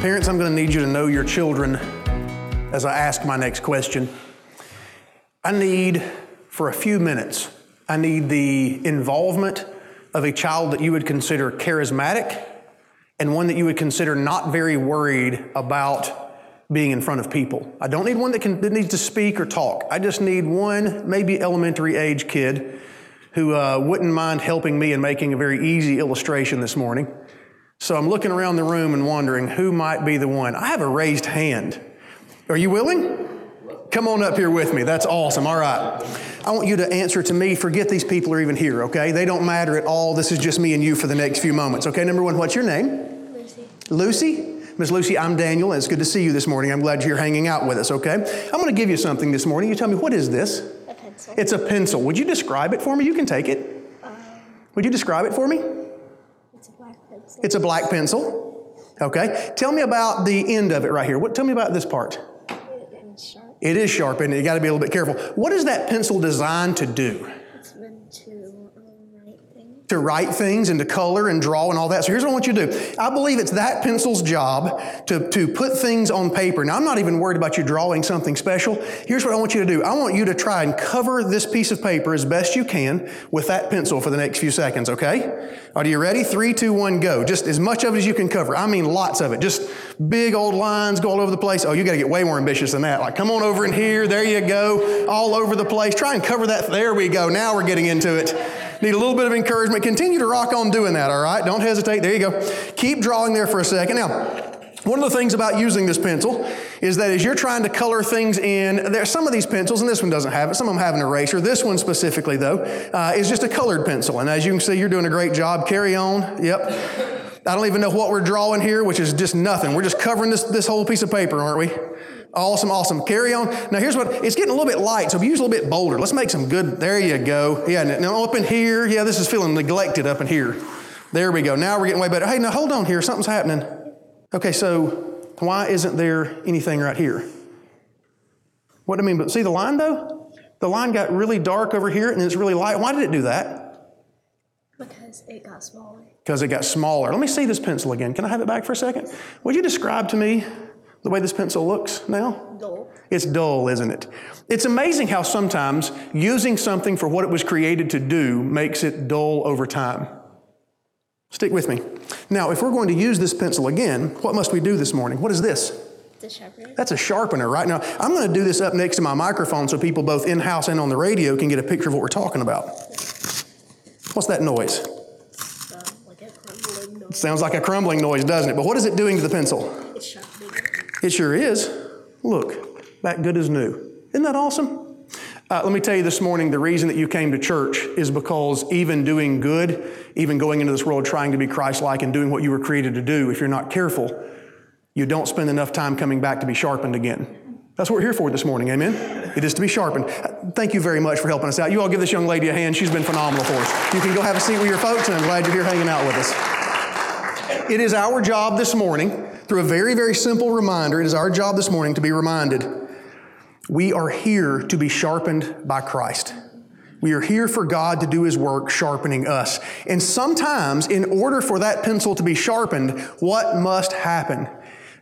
Parents, I'm going to need you to know your children as I ask my next question. I need, for a few minutes, I need the involvement of a child that you would consider charismatic and one that you would consider not very worried about being in front of people. I don't need one that, can, that needs to speak or talk. I just need one, maybe elementary age kid who uh, wouldn't mind helping me and making a very easy illustration this morning. So I'm looking around the room and wondering who might be the one. I have a raised hand. Are you willing? Come on up here with me. That's awesome. All right. I want you to answer to me. Forget these people are even here, okay? They don't matter at all. This is just me and you for the next few moments, okay? Number one, what's your name? Lucy. Lucy? Miss Lucy, I'm Daniel, and it's good to see you this morning. I'm glad you're hanging out with us, okay? I'm going to give you something this morning. You tell me, what is this? A pencil. It's a pencil. Would you describe it for me? You can take it. Um. Would you describe it for me? It's a black pencil. It's a black pencil. Okay. Tell me about the end of it right here. What, tell me about this part. and sharp. It is sharp, and you got to be a little bit careful. What is that pencil designed to do? It's meant to um, write things. To write things and to color and draw and all that. So here's what I want you to do. I believe it's that pencil's job to, to put things on paper. Now, I'm not even worried about you drawing something special. Here's what I want you to do. I want you to try and cover this piece of paper as best you can with that pencil for the next few seconds, okay? Are you ready? Three, two, one, go. Just as much of it as you can cover. I mean, lots of it. Just big old lines go all over the place. Oh, you got to get way more ambitious than that. Like, come on over in here. There you go. All over the place. Try and cover that. There we go. Now we're getting into it. Need a little bit of encouragement. Continue to rock on doing that, all right? Don't hesitate. There you go. Keep drawing there for a second. Now, one of the things about using this pencil is that as you're trying to color things in, there are some of these pencils, and this one doesn't have it, some of them have an eraser. This one specifically, though, uh, is just a colored pencil. And as you can see, you're doing a great job. Carry on. Yep. I don't even know what we're drawing here, which is just nothing. We're just covering this, this whole piece of paper, aren't we? Awesome, awesome. Carry on. Now, here's what it's getting a little bit light, so if you use a little bit bolder, let's make some good. There you go. Yeah, now up in here, yeah, this is feeling neglected up in here. There we go. Now we're getting way better. Hey, now hold on here. Something's happening. Okay, so why isn't there anything right here? What do I mean? But see the line though? The line got really dark over here and it's really light. Why did it do that? Because it got smaller. Because it got smaller. Let me see this pencil again. Can I have it back for a second? Would you describe to me the way this pencil looks now? Dull. It's dull, isn't it? It's amazing how sometimes using something for what it was created to do makes it dull over time. Stick with me. Now, if we're going to use this pencil again, what must we do this morning? What is this? Sharpener. That's a sharpener, right? Now, I'm going to do this up next to my microphone so people both in house and on the radio can get a picture of what we're talking about. What's that noise? Like a crumbling noise. Sounds like a crumbling noise, doesn't it? But what is it doing to the pencil? It's sharpening. It sure is. Look, back good as new. Isn't that awesome? Uh, let me tell you this morning the reason that you came to church is because even doing good, even going into this world trying to be Christ like and doing what you were created to do, if you're not careful, you don't spend enough time coming back to be sharpened again. That's what we're here for this morning, amen? It is to be sharpened. Uh, Thank you very much for helping us out. You all give this young lady a hand. She's been phenomenal for us. You can go have a seat with your folks, and I'm glad you're here hanging out with us. It is our job this morning, through a very, very simple reminder, it is our job this morning to be reminded we are here to be sharpened by Christ. We are here for God to do His work sharpening us. And sometimes, in order for that pencil to be sharpened, what must happen?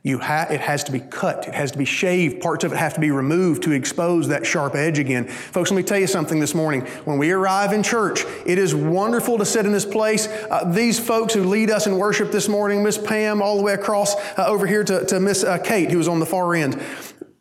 You ha- it has to be cut. It has to be shaved. Parts of it have to be removed to expose that sharp edge again. Folks, let me tell you something this morning. When we arrive in church, it is wonderful to sit in this place. Uh, these folks who lead us in worship this morning, Miss Pam, all the way across uh, over here to, to Miss uh, Kate, who was on the far end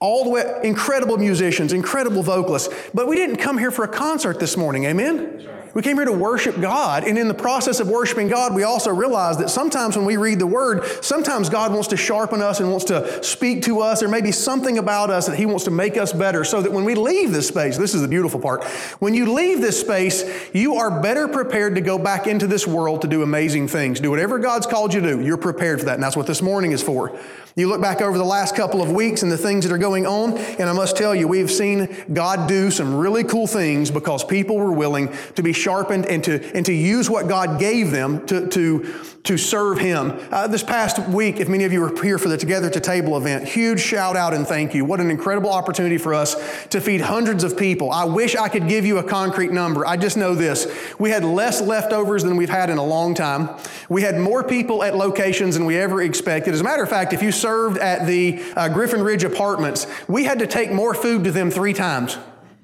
all the way, incredible musicians, incredible vocalists. But we didn't come here for a concert this morning, amen? We came here to worship God, and in the process of worshiping God, we also realize that sometimes when we read the Word, sometimes God wants to sharpen us and wants to speak to us. There may be something about us that He wants to make us better so that when we leave this space, this is the beautiful part, when you leave this space, you are better prepared to go back into this world to do amazing things. Do whatever God's called you to do, you're prepared for that, and that's what this morning is for. You look back over the last couple of weeks and the things that are going on, and I must tell you, we've seen God do some really cool things because people were willing to be sharpened and to, and to use what God gave them to, to, to serve Him. Uh, this past week, if many of you were here for the Together to Table event, huge shout out and thank you. What an incredible opportunity for us to feed hundreds of people. I wish I could give you a concrete number. I just know this. We had less leftovers than we've had in a long time. We had more people at locations than we ever expected. As a matter of fact, if you served at the uh, Griffin Ridge Apartments, we had to take more food to them three times.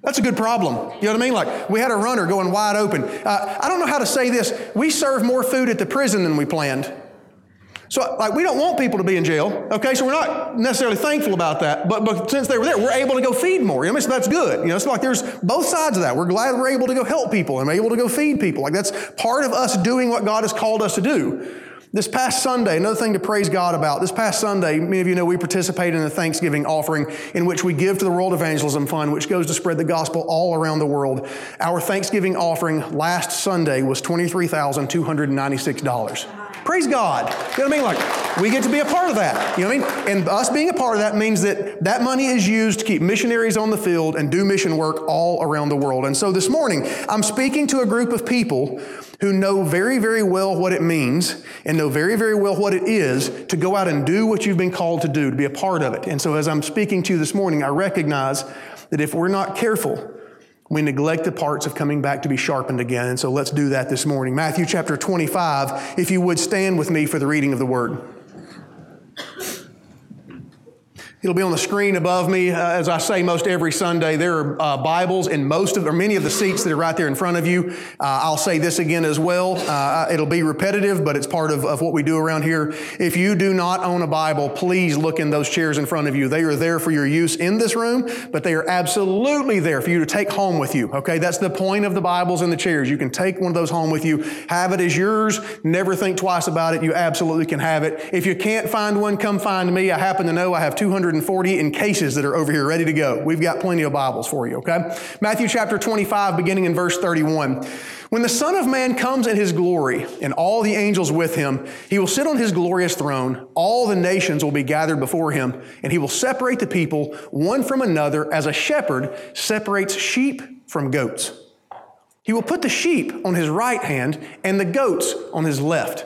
That's a good problem. You know what I mean? Like we had a runner going wide open. Uh, I don't know how to say this. We serve more food at the prison than we planned. So, like, we don't want people to be in jail, okay? So we're not necessarily thankful about that. But, but since they were there, we're able to go feed more. You know, so that's good. You know, it's like there's both sides of that. We're glad we're able to go help people and able to go feed people. Like that's part of us doing what God has called us to do. This past Sunday, another thing to praise God about, this past Sunday, many of you know we participated in the Thanksgiving offering in which we give to the World Evangelism Fund, which goes to spread the gospel all around the world. Our Thanksgiving offering last Sunday was $23,296. Praise God. You know what I mean? Like, we get to be a part of that. You know what I mean? And us being a part of that means that that money is used to keep missionaries on the field and do mission work all around the world. And so this morning, I'm speaking to a group of people who know very, very well what it means and know very, very well what it is to go out and do what you've been called to do, to be a part of it. And so as I'm speaking to you this morning, I recognize that if we're not careful, we neglect the parts of coming back to be sharpened again. And so let's do that this morning. Matthew chapter 25, if you would stand with me for the reading of the word. It'll be on the screen above me. Uh, as I say most every Sunday, there are uh, Bibles in most of, or many of the seats that are right there in front of you. Uh, I'll say this again as well. Uh, it'll be repetitive, but it's part of, of what we do around here. If you do not own a Bible, please look in those chairs in front of you. They are there for your use in this room, but they are absolutely there for you to take home with you. Okay, that's the point of the Bibles and the chairs. You can take one of those home with you, have it as yours, never think twice about it. You absolutely can have it. If you can't find one, come find me. I happen to know I have 200 140 in cases that are over here ready to go. We've got plenty of Bibles for you, okay? Matthew chapter 25, beginning in verse 31. When the Son of Man comes in his glory and all the angels with him, he will sit on his glorious throne. All the nations will be gathered before him, and he will separate the people one from another as a shepherd separates sheep from goats. He will put the sheep on his right hand and the goats on his left.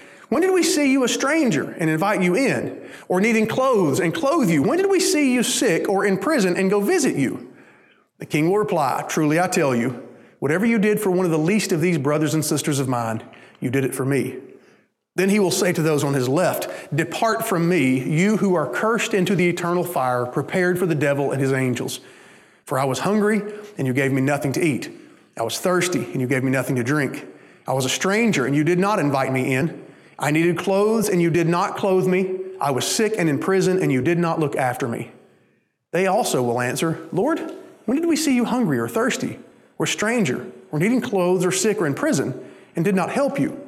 When did we see you a stranger and invite you in, or needing clothes and clothe you? When did we see you sick or in prison and go visit you? The king will reply, Truly I tell you, whatever you did for one of the least of these brothers and sisters of mine, you did it for me. Then he will say to those on his left, Depart from me, you who are cursed into the eternal fire, prepared for the devil and his angels. For I was hungry, and you gave me nothing to eat. I was thirsty, and you gave me nothing to drink. I was a stranger, and you did not invite me in. I needed clothes, and you did not clothe me. I was sick and in prison, and you did not look after me. They also will answer, Lord, when did we see you hungry or thirsty, or stranger, or needing clothes, or sick, or in prison, and did not help you?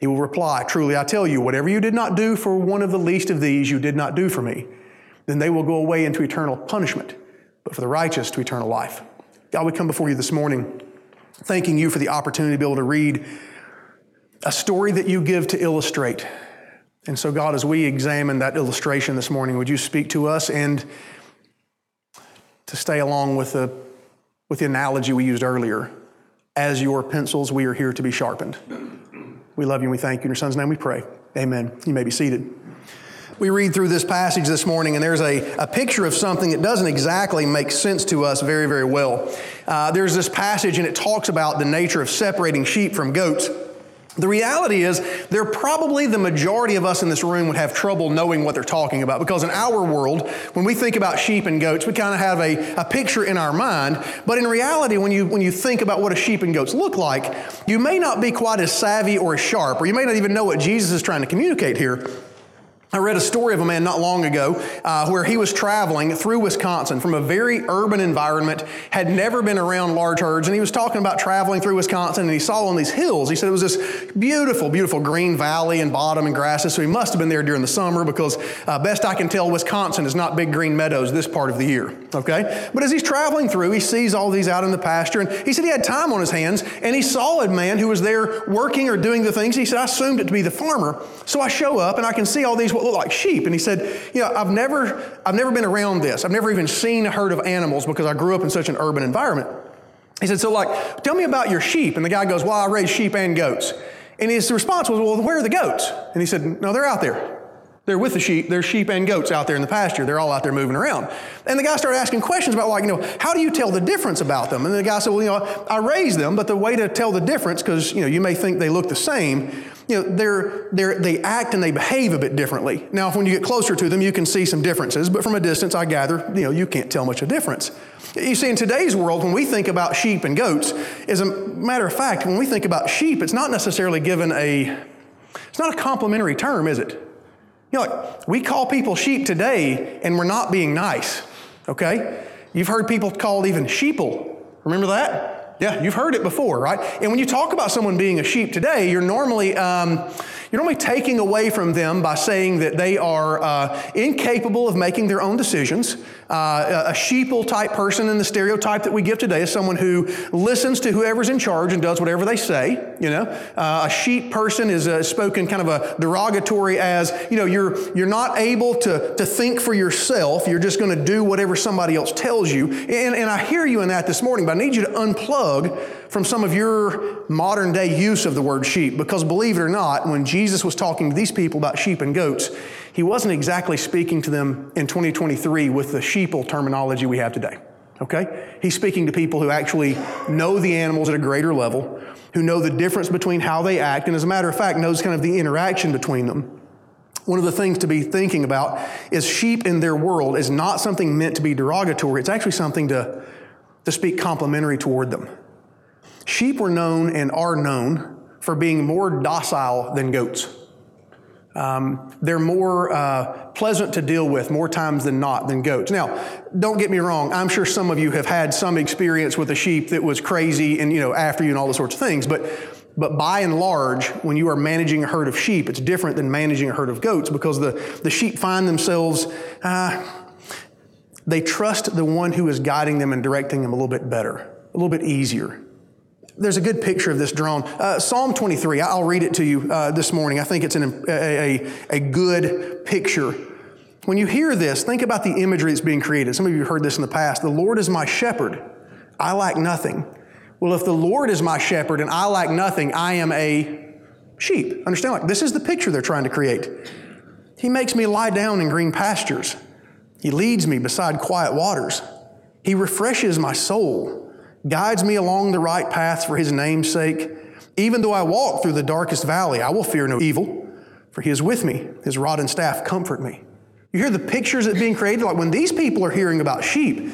He will reply, Truly, I tell you, whatever you did not do for one of the least of these, you did not do for me. Then they will go away into eternal punishment, but for the righteous to eternal life. God, we come before you this morning, thanking you for the opportunity to be able to read a story that you give to illustrate. And so, God, as we examine that illustration this morning, would you speak to us and to stay along with the, with the analogy we used earlier? As your pencils, we are here to be sharpened. We love you and we thank you. In your son's name we pray. Amen. You may be seated. We read through this passage this morning, and there's a, a picture of something that doesn't exactly make sense to us very, very well. Uh, there's this passage, and it talks about the nature of separating sheep from goats. The reality is, there probably the majority of us in this room would have trouble knowing what they're talking about because in our world, when we think about sheep and goats, we kind of have a, a picture in our mind. But in reality, when you, when you think about what a sheep and goats look like, you may not be quite as savvy or as sharp, or you may not even know what Jesus is trying to communicate here. I read a story of a man not long ago uh, where he was traveling through Wisconsin from a very urban environment, had never been around large herds, and he was talking about traveling through Wisconsin and he saw on these hills, he said it was this beautiful, beautiful green valley and bottom and grasses. So he must have been there during the summer because, uh, best I can tell, Wisconsin is not big green meadows this part of the year, okay? But as he's traveling through, he sees all these out in the pasture, and he said he had time on his hands, and he saw a man who was there working or doing the things. He said, I assumed it to be the farmer. So I show up and I can see all these what look like sheep. And he said, You know, I've never, I've never been around this. I've never even seen a herd of animals because I grew up in such an urban environment. He said, So, like, tell me about your sheep. And the guy goes, Well, I raise sheep and goats. And his response was, Well, where are the goats? And he said, No, they're out there. They're with the sheep. There's sheep and goats out there in the pasture. They're all out there moving around. And the guy started asking questions about, like, you know, how do you tell the difference about them? And the guy said, well, you know, I raise them, but the way to tell the difference, because, you know, you may think they look the same, you know, they're, they're, they act and they behave a bit differently. Now, when you get closer to them, you can see some differences, but from a distance, I gather, you know, you can't tell much of a difference. You see, in today's world, when we think about sheep and goats, as a matter of fact, when we think about sheep, it's not necessarily given a, it's not a complimentary term, is it? You know, like, we call people sheep today and we're not being nice, okay? You've heard people called even sheeple. Remember that? Yeah, you've heard it before, right? And when you talk about someone being a sheep today, you're normally um, you're only taking away from them by saying that they are uh, incapable of making their own decisions. Uh, a sheeple type person in the stereotype that we give today is someone who listens to whoever's in charge and does whatever they say. You know, uh, a sheep person is uh, spoken kind of a derogatory as you know you're you're not able to to think for yourself. You're just going to do whatever somebody else tells you. And, and I hear you in that this morning, but I need you to unplug from some of your modern day use of the word sheep because believe it or not, when Jesus was talking to these people about sheep and goats, he wasn't exactly speaking to them in 2023 with the sheeple terminology we have today. Okay? He's speaking to people who actually know the animals at a greater level, who know the difference between how they act, and as a matter of fact, knows kind of the interaction between them. One of the things to be thinking about is sheep in their world is not something meant to be derogatory. It's actually something to, to speak complimentary toward them. Sheep were known and are known for being more docile than goats. Um, they're more uh, pleasant to deal with more times than not than goats. Now, don't get me wrong. I'm sure some of you have had some experience with a sheep that was crazy and you know after you and all those sorts of things. But but by and large, when you are managing a herd of sheep, it's different than managing a herd of goats because the the sheep find themselves. Uh, they trust the one who is guiding them and directing them a little bit better, a little bit easier there's a good picture of this drawn. Uh, Psalm 23, I'll read it to you uh, this morning. I think it's an, a, a, a, good picture. When you hear this, think about the imagery that's being created. Some of you have heard this in the past. The Lord is my shepherd, I lack nothing. Well, if the Lord is my shepherd and I lack nothing, I am a sheep. Understand? Like, this is the picture they're trying to create. He makes me lie down in green pastures, He leads me beside quiet waters, He refreshes my soul guides me along the right path for his name's sake. Even though I walk through the darkest valley, I will fear no evil, for he is with me. His rod and staff comfort me. You hear the pictures that being created? Like when these people are hearing about sheep,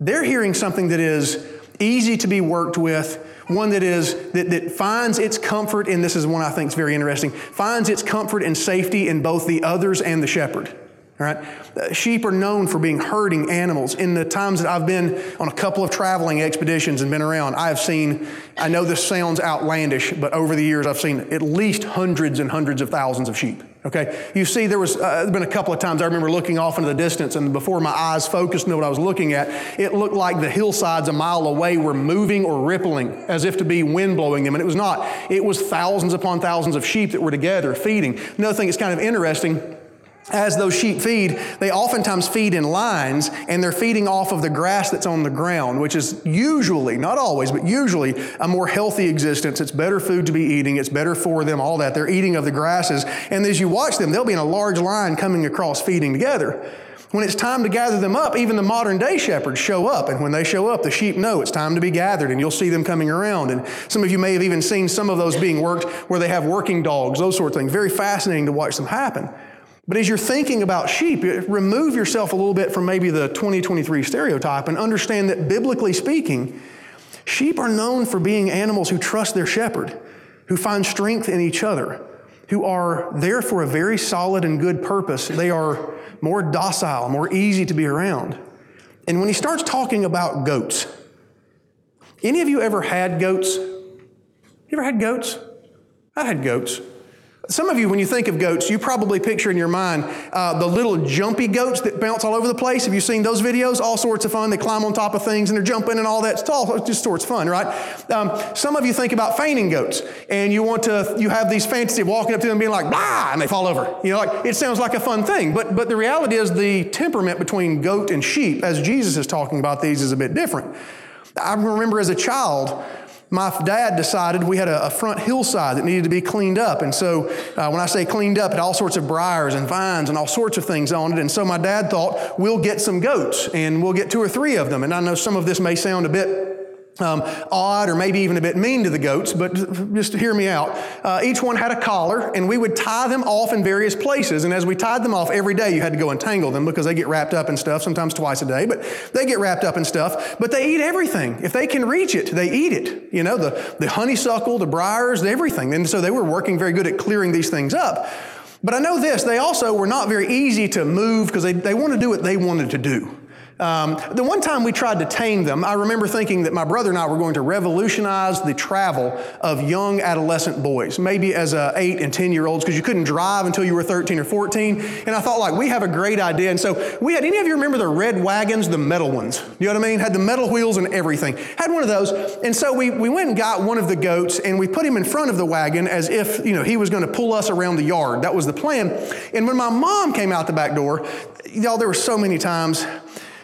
they're hearing something that is easy to be worked with, one that is that, that finds its comfort, and this is one I think is very interesting, finds its comfort and safety in both the others and the shepherd. Right? Uh, sheep are known for being herding animals. In the times that I've been on a couple of traveling expeditions and been around, I have seen, I know this sounds outlandish, but over the years I've seen at least hundreds and hundreds of thousands of sheep. Okay? You see, there was uh, been a couple of times I remember looking off into the distance, and before my eyes focused on what I was looking at, it looked like the hillsides a mile away were moving or rippling as if to be wind blowing them, and it was not. It was thousands upon thousands of sheep that were together feeding. Another thing that's kind of interesting as those sheep feed, they oftentimes feed in lines and they're feeding off of the grass that's on the ground, which is usually, not always, but usually a more healthy existence. It's better food to be eating, it's better for them, all that. They're eating of the grasses. And as you watch them, they'll be in a large line coming across feeding together. When it's time to gather them up, even the modern day shepherds show up. And when they show up, the sheep know it's time to be gathered, and you'll see them coming around. And some of you may have even seen some of those being worked where they have working dogs, those sort of things. Very fascinating to watch them happen. But as you're thinking about sheep, remove yourself a little bit from maybe the 2023 stereotype and understand that biblically speaking, sheep are known for being animals who trust their shepherd, who find strength in each other, who are there for a very solid and good purpose. They are more docile, more easy to be around. And when he starts talking about goats, any of you ever had goats? You ever had goats? I had goats. Some of you, when you think of goats, you probably picture in your mind uh, the little jumpy goats that bounce all over the place. Have you seen those videos? All sorts of fun. They climb on top of things and they're jumping and all that. It's all just sorts of fun, right? Um, some of you think about fainting goats, and you want to. You have these fantasies of walking up to them and being like, "Blah," and they fall over. You know, like it sounds like a fun thing, but but the reality is the temperament between goat and sheep, as Jesus is talking about these, is a bit different. I remember as a child my dad decided we had a, a, front hillside that needed to be cleaned up. And so uh, when I say cleaned up, it had all sorts of briars and vines and all sorts of things on it. And so my dad thought, we'll get some goats and we'll get two or three of them. And I know some of this may sound a bit um, odd or maybe even a bit mean to the goats, but just hear me out. Uh, each one had a collar, and we would tie them off in various places. And as we tied them off every day, you had to go untangle them because they get wrapped up in stuff, sometimes twice a day, but they get wrapped up in stuff. But they eat everything. If they can reach it, they eat it. You know, the, the honeysuckle, the briars, everything. And so they were working very good at clearing these things up. But I know this, they also were not very easy to move because they, they want to do what they wanted to do. Um, the one time we tried to tame them, I remember thinking that my brother and I were going to revolutionize the travel of young adolescent boys, maybe as a eight and 10 year olds, because you couldn't drive until you were 13 or 14. And I thought, like, we have a great idea. And so we had, any of you remember the red wagons, the metal ones? You know what I mean? Had the metal wheels and everything. Had one of those. And so we, we went and got one of the goats and we put him in front of the wagon as if, you know, he was going to pull us around the yard. That was the plan. And when my mom came out the back door, y'all, there were so many times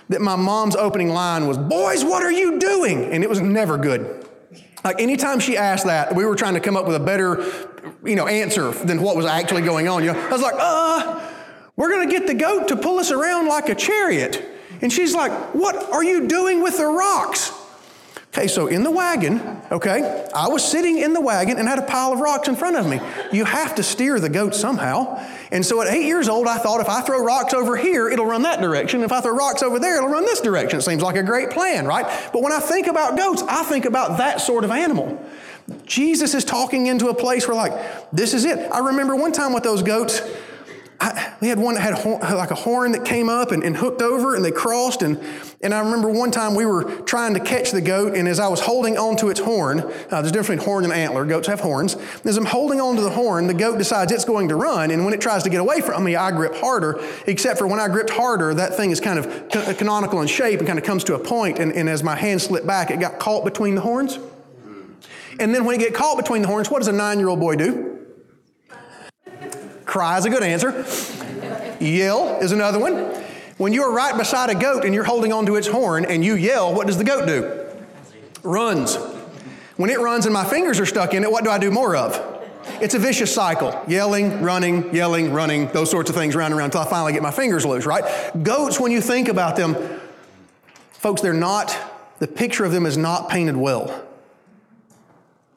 that my mom's opening line was, Boys, what are you doing? And it was never good. Like anytime she asked that, we were trying to come up with a better, you know, answer than what was actually going on. You know, I was like, uh, we're gonna get the goat to pull us around like a chariot. And she's like, What are you doing with the rocks? Okay, so in the wagon, okay, I was sitting in the wagon and had a pile of rocks in front of me. You have to steer the goat somehow. And so at eight years old, I thought if I throw rocks over here, it'll run that direction. If I throw rocks over there, it'll run this direction. It seems like a great plan, right? But when I think about goats, I think about that sort of animal. Jesus is talking into a place where, like, this is it. I remember one time with those goats, I, we had one that had horn, like a horn that came up and, and, hooked over and they crossed. And, and I remember one time we were trying to catch the goat, and as I was holding onto its horn, uh, there's a difference between horn and antler. Goats have horns. As I'm holding onto the horn, the goat decides it's going to run. And when it tries to get away from me, I grip harder, except for when I gripped harder, that thing is kind of canonical in shape and kind of comes to a point, and, and as my hand slipped back, it got caught between the horns. And then when it get caught between the horns, what does a nine year old boy do? Cry is a good answer. Yell is another one. When you're right beside a goat and you're holding onto its horn and you yell, what does the goat do? Runs. When it runs and my fingers are stuck in it, what do I do more of? It's a vicious cycle. Yelling, running, yelling, running, those sorts of things round and around until I finally get my fingers loose, right? Goats, when you think about them, folks, they're not, the picture of them is not painted well.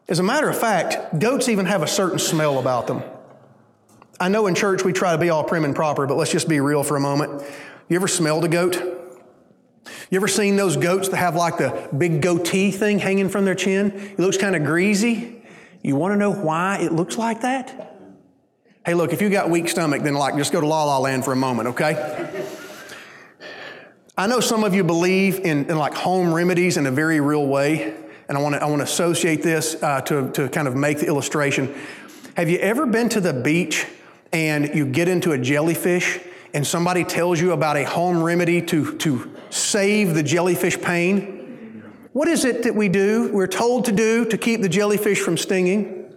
As a matter of fact, goats even have a certain smell about them. I know in church we try to be all prim and proper, but let's just be real for a moment. You ever smelled a goat? You ever seen those goats that have like the big goatee thing hanging from their chin? It looks kind of greasy. You want to know why it looks like that? Hey, look, if you got weak stomach, then like just go to La La Land for a moment, okay? I know some of you believe in, in like home remedies in a very real way, and I want to I want to associate this uh, to to kind of make the illustration. Have you ever been to the beach and you get into a jellyfish and somebody tells you about a home remedy to, to save the jellyfish pain, what is it that we do, we're told to do to keep the jellyfish from stinging?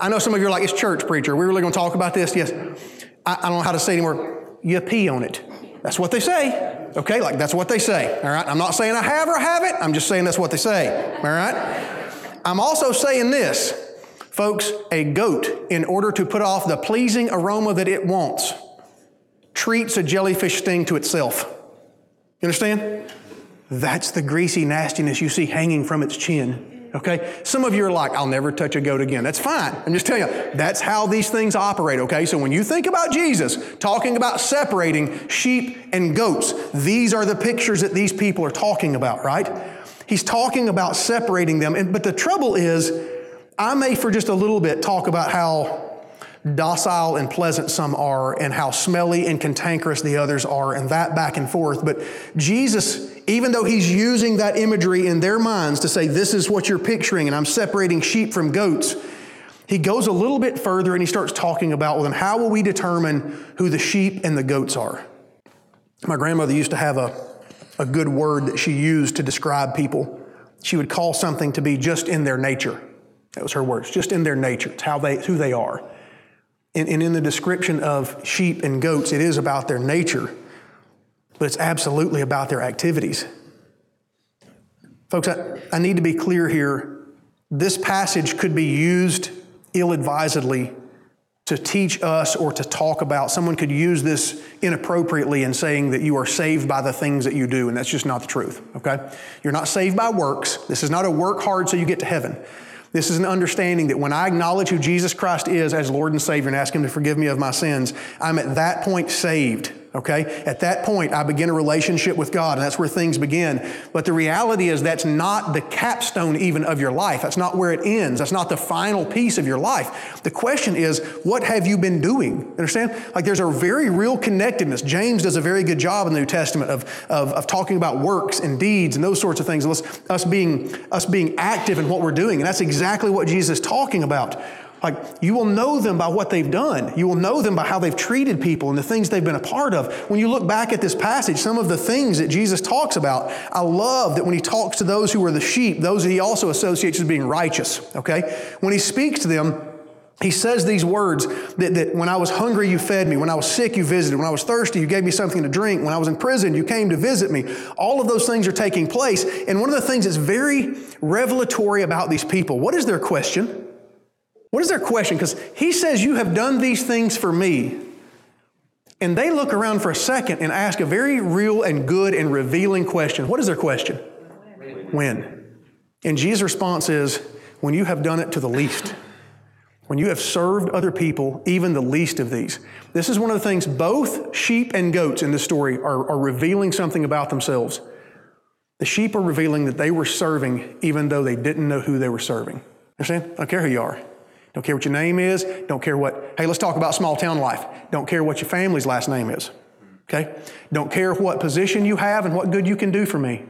I know some of you are like, it's church preacher. We're really going to talk about this? Yes. I, I don't know how to say anymore. You pee on it. That's what they say. Okay, like that's what they say. All right. I'm not saying I have or have it. I'm just saying that's what they say. All right. I'm also saying this Folks, a goat, in order to put off the pleasing aroma that it wants, treats a jellyfish sting to itself. You understand? That's the greasy nastiness you see hanging from its chin. Okay? Some of you are like, I'll never touch a goat again. That's fine. I'm just telling you, that's how these things operate, okay? So when you think about Jesus talking about separating sheep and goats, these are the pictures that these people are talking about, right? He's talking about separating them. And, but the trouble is, I may, for just a little bit, talk about how docile and pleasant some are, and how smelly and cantankerous the others are, and that back and forth. But Jesus, even though he's using that imagery in their minds to say, This is what you're picturing, and I'm separating sheep from goats, he goes a little bit further and he starts talking about, well, then how will we determine who the sheep and the goats are? My grandmother used to have a, a good word that she used to describe people. She would call something to be just in their nature. That was her words, just in their nature. It's how they, who they are. And, and in the description of sheep and goats, it is about their nature, but it's absolutely about their activities. Folks, I, I need to be clear here. This passage could be used ill advisedly to teach us or to talk about. Someone could use this inappropriately in saying that you are saved by the things that you do, and that's just not the truth, okay? You're not saved by works. This is not a work hard so you get to heaven. This is an understanding that when I acknowledge who Jesus Christ is as Lord and Savior and ask Him to forgive me of my sins, I'm at that point saved. Okay? At that point, I begin a relationship with God, and that's where things begin. But the reality is, that's not the capstone even of your life. That's not where it ends. That's not the final piece of your life. The question is, what have you been doing? Understand? Like, there's a very real connectedness. James does a very good job in the New Testament of, of, of talking about works and deeds and those sorts of things, us, us, being, us being active in what we're doing. And that's exactly what Jesus is talking about. Like, you will know them by what they've done. You will know them by how they've treated people and the things they've been a part of. When you look back at this passage, some of the things that Jesus talks about, I love that when he talks to those who are the sheep, those he also associates as being righteous, okay? When he speaks to them, he says these words that, that when I was hungry, you fed me. When I was sick, you visited. When I was thirsty, you gave me something to drink. When I was in prison, you came to visit me. All of those things are taking place. And one of the things that's very revelatory about these people, what is their question? What is their question? Because he says, You have done these things for me. And they look around for a second and ask a very real and good and revealing question. What is their question? When? And Jesus' response is, When you have done it to the least. When you have served other people, even the least of these. This is one of the things both sheep and goats in this story are, are revealing something about themselves. The sheep are revealing that they were serving even though they didn't know who they were serving. You understand? I don't care who you are. Don't care what your name is. Don't care what, hey, let's talk about small town life. Don't care what your family's last name is. Okay? Don't care what position you have and what good you can do for me.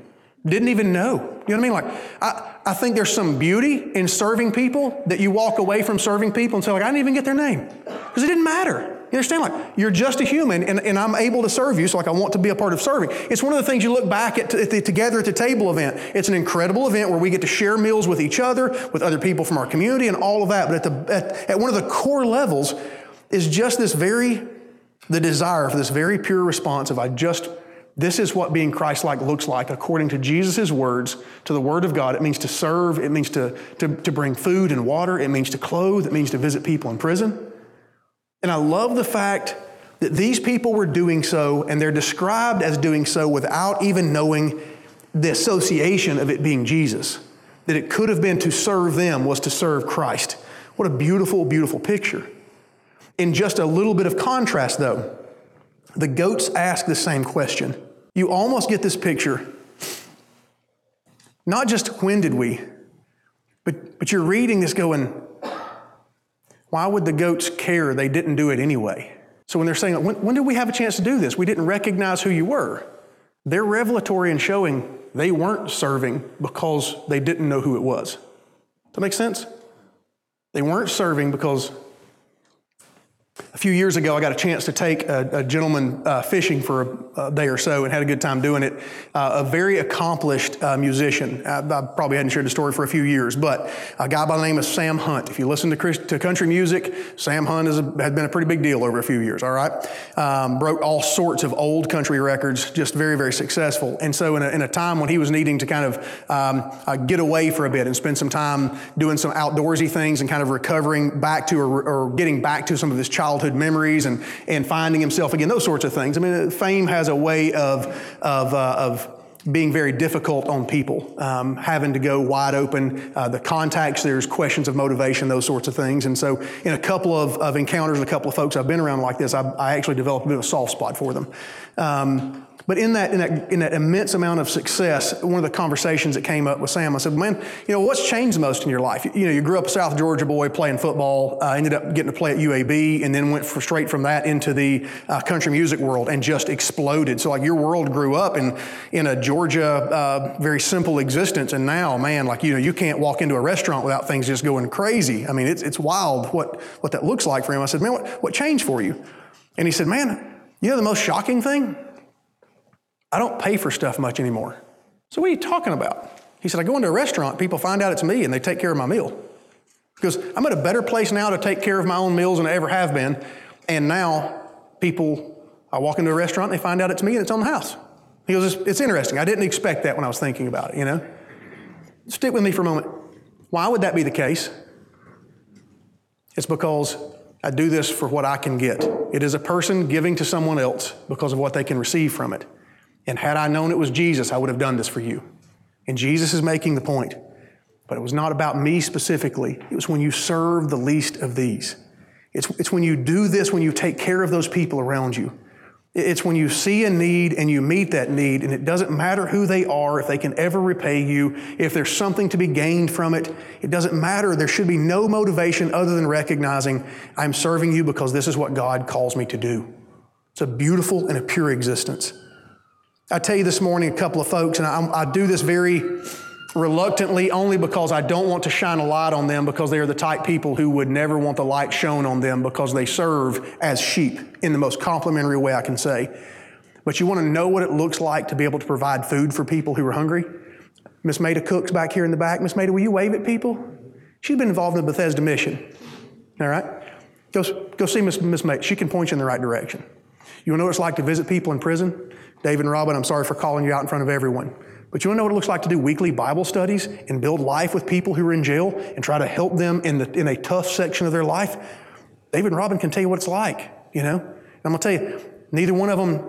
Didn't even know. You know what I mean? Like, I, I think there's some beauty in serving people that you walk away from serving people and say, like, I didn't even get their name. Because it didn't matter. You understand? Like, you're just a human and, and I'm able to serve you, so like I want to be a part of serving. It's one of the things you look back at, at the Together at the Table event. It's an incredible event where we get to share meals with each other, with other people from our community, and all of that. But at, the, at, at one of the core levels is just this very, the desire for this very pure response of I just, this is what being Christ like looks like according to Jesus' words, to the Word of God. It means to serve, it means to, to, to bring food and water, it means to clothe, it means to visit people in prison. And I love the fact that these people were doing so, and they're described as doing so without even knowing the association of it being Jesus. That it could have been to serve them was to serve Christ. What a beautiful, beautiful picture. In just a little bit of contrast, though, the goats ask the same question. You almost get this picture. Not just when did we, but, but you're reading this going, why would the goats care? They didn't do it anyway. So when they're saying, when, when, did we have a chance to do this? We didn't recognize who you were. They're revelatory in showing they weren't serving because they didn't know who it was. Does that make sense? They weren't serving because a few years ago, I got a chance to take a, a gentleman uh, fishing for a, a, day or so and had a good time doing it. Uh, a very accomplished uh, musician. I, I, probably hadn't shared the story for a few years, but a guy by the name of Sam Hunt. If you listen to, Christ, to country music, Sam Hunt has been a pretty big deal over a few years, all right? Um, broke all sorts of old country records, just very, very successful. And so, in a, in a time when he was needing to kind of um, uh, get away for a bit and spend some time doing some outdoorsy things and kind of recovering back to or, or getting back to some of his childhood childhood memories and, and finding himself again, those sorts of things. I mean, fame has a way of, of, uh, of being very difficult on people, um, having to go wide open. Uh, the contacts, there's questions of motivation, those sorts of things. And so, in a couple of, of encounters, a couple of folks I've been around like this, I, I actually developed a bit of a soft spot for them. Um, but in that, in that, in that immense amount of success, one of the conversations that came up with Sam, I said, man, you know, what's changed most in your life? You know, you grew up a South Georgia boy playing football, uh, ended up getting to play at UAB, and then went for, straight from that into the uh, country music world and just exploded. So like your world grew up in, in a Georgia, uh, very simple existence. And now, man, like, you know, you can't walk into a restaurant without things just going crazy. I mean, it's, it's wild what, what that looks like for him. I said, man, what, what changed for you? And he said, man, you know the most shocking thing? I don't pay for stuff much anymore. So what are you talking about? He said, I go into a restaurant, people find out it's me, and they take care of my meal. Because I'm at a better place now to take care of my own meals than I ever have been. And now people, I walk into a restaurant, they find out it's me and it's on the house. He goes, it's, it's interesting. I didn't expect that when I was thinking about it, you know? Stick with me for a moment. Why would that be the case? It's because I do this for what I can get. It is a person giving to someone else because of what they can receive from it. And had I known it was Jesus, I would have done this for you. And Jesus is making the point. But it was not about me specifically. It was when you serve the least of these. It's, it's when you do this, when you take care of those people around you. It's when you see a need and you meet that need, and it doesn't matter who they are, if they can ever repay you, if there's something to be gained from it. It doesn't matter. There should be no motivation other than recognizing I'm serving you because this is what God calls me to do. It's a beautiful and a pure existence. I tell you this morning, a couple of folks, and I, I, do this very reluctantly only because I don't want to shine a light on them because they are the type people who would never want the light shown on them because they serve as sheep in the most complimentary way I can say. But you want to know what it looks like to be able to provide food for people who are hungry? Miss Maida Cooks back here in the back. Miss Maida, will you wave at people? She's been involved in the Bethesda mission. All right? Go, go see Miss, Miss Maida. She can point you in the right direction. You want to know what it's like to visit people in prison? David and Robin, I'm sorry for calling you out in front of everyone. But you want to know what it looks like to do weekly Bible studies and build life with people who are in jail and try to help them in, the, in a tough section of their life? David and Robin can tell you what it's like, you know? And I'm going to tell you, neither one of them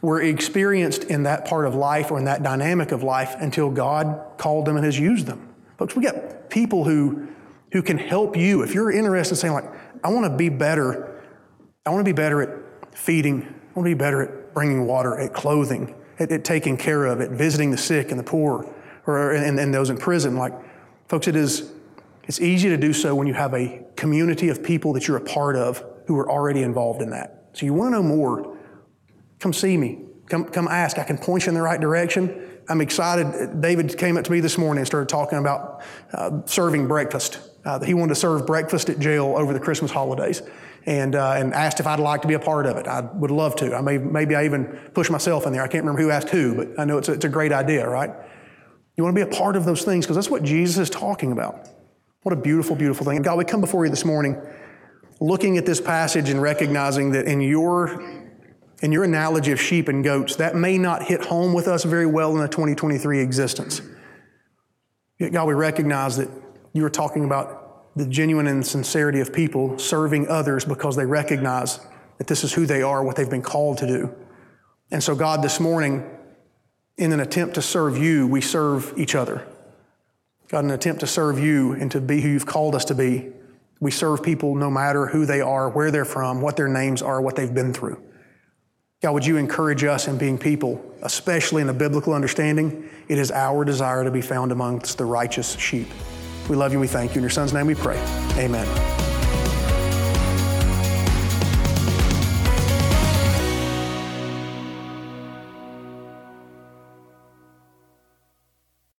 were experienced in that part of life or in that dynamic of life until God called them and has used them. Folks, we got people who, who can help you. If you're interested in saying, like, I want to be better, I want to be better at feeding, I want to be better at bringing water, at clothing, at, at taking care of, at visiting the sick and the poor, or and, and those in prison. Like, folks, it is it's easy to do so when you have a community of people that you're a part of who are already involved in that. So you want to know more, come see me. Come, come ask. I can point you in the right direction. I'm excited. David came up to me this morning and started talking about uh, serving breakfast. Uh, he wanted to serve breakfast at jail over the Christmas holidays and, uh, and asked if I'd like to be a part of it. I would love to. I may, maybe I even push myself in there. I can't remember who asked who, but I know it's a, it's a great idea, right? You want to be a part of those things because that's what Jesus is talking about. What a beautiful, beautiful thing. God, we come before you this morning looking at this passage and recognizing that in your in your analogy of sheep and goats, that may not hit home with us very well in a 2023 existence. Yet, God, we recognize that you are talking about the genuine and sincerity of people serving others because they recognize that this is who they are, what they've been called to do. And so, God, this morning, in an attempt to serve you, we serve each other. God, in an attempt to serve you and to be who you've called us to be, we serve people no matter who they are, where they're from, what their names are, what they've been through. God, would you encourage us in being people, especially in a biblical understanding? It is our desire to be found amongst the righteous sheep. We love you. We thank you. In your son's name we pray. Amen.